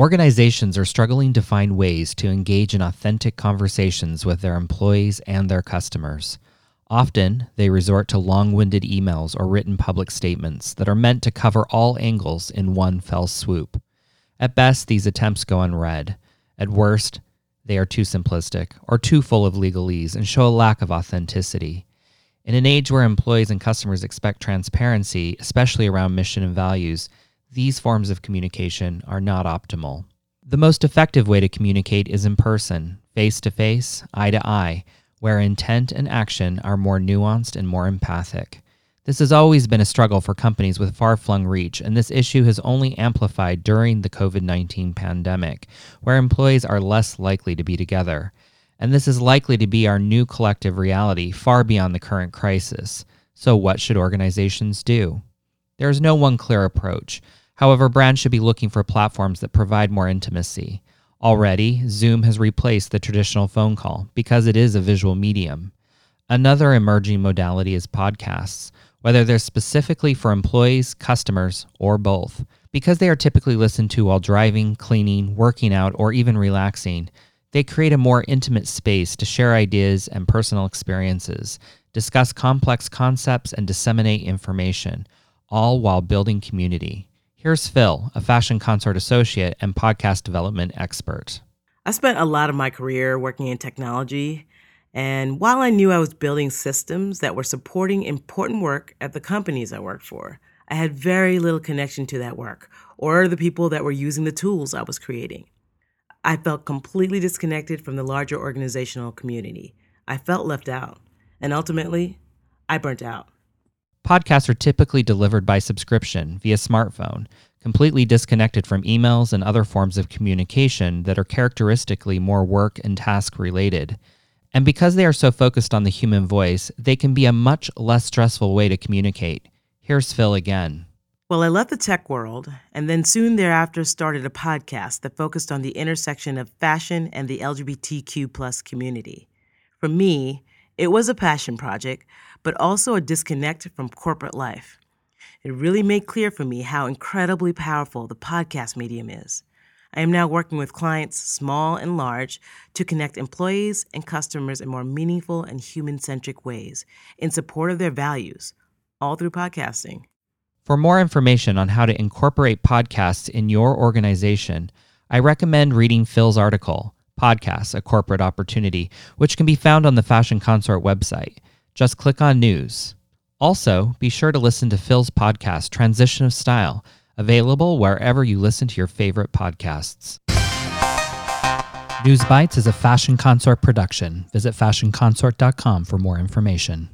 Organizations are struggling to find ways to engage in authentic conversations with their employees and their customers. Often, they resort to long winded emails or written public statements that are meant to cover all angles in one fell swoop. At best, these attempts go unread. At worst, they are too simplistic or too full of legalese and show a lack of authenticity. In an age where employees and customers expect transparency, especially around mission and values, these forms of communication are not optimal. The most effective way to communicate is in person, face to face, eye to eye, where intent and action are more nuanced and more empathic. This has always been a struggle for companies with far flung reach, and this issue has only amplified during the COVID 19 pandemic, where employees are less likely to be together. And this is likely to be our new collective reality far beyond the current crisis. So, what should organizations do? There is no one clear approach. However, brands should be looking for platforms that provide more intimacy. Already, Zoom has replaced the traditional phone call because it is a visual medium. Another emerging modality is podcasts, whether they're specifically for employees, customers, or both. Because they are typically listened to while driving, cleaning, working out, or even relaxing, they create a more intimate space to share ideas and personal experiences, discuss complex concepts, and disseminate information, all while building community. Here's Phil, a fashion consort associate and podcast development expert. I spent a lot of my career working in technology, and while I knew I was building systems that were supporting important work at the companies I worked for, I had very little connection to that work or the people that were using the tools I was creating. I felt completely disconnected from the larger organizational community. I felt left out, and ultimately, I burnt out. Podcasts are typically delivered by subscription via smartphone, completely disconnected from emails and other forms of communication that are characteristically more work and task related. And because they are so focused on the human voice, they can be a much less stressful way to communicate. Here's Phil again. Well, I left the tech world and then soon thereafter started a podcast that focused on the intersection of fashion and the LGBTQ plus community. For me, it was a passion project, but also a disconnect from corporate life. It really made clear for me how incredibly powerful the podcast medium is. I am now working with clients, small and large, to connect employees and customers in more meaningful and human centric ways in support of their values, all through podcasting. For more information on how to incorporate podcasts in your organization, I recommend reading Phil's article, Podcasts, a Corporate Opportunity, which can be found on the Fashion Consort website. Just click on News. Also, be sure to listen to Phil's podcast, Transition of Style, available wherever you listen to your favorite podcasts. News Bites is a Fashion Consort production. Visit fashionconsort.com for more information.